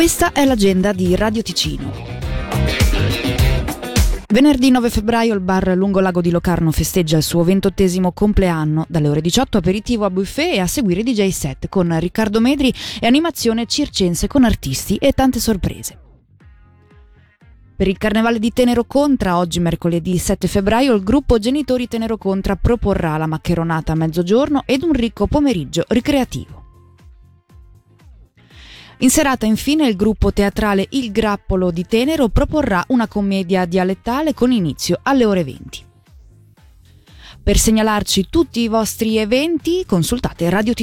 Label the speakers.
Speaker 1: Questa è l'agenda di Radio Ticino. Venerdì 9 febbraio il bar Lungo Lago di Locarno festeggia il suo ventottesimo compleanno. Dalle ore 18 aperitivo a buffet e a seguire DJ set con Riccardo Medri e animazione circense con artisti e tante sorprese. Per il carnevale di Tenero Contra, oggi mercoledì 7 febbraio, il gruppo Genitori Tenero Contra proporrà la maccheronata a mezzogiorno ed un ricco pomeriggio ricreativo. In serata infine il gruppo teatrale Il Grappolo di Tenero proporrà una commedia dialettale con inizio alle ore 20. Per segnalarci tutti i vostri eventi consultate Radio.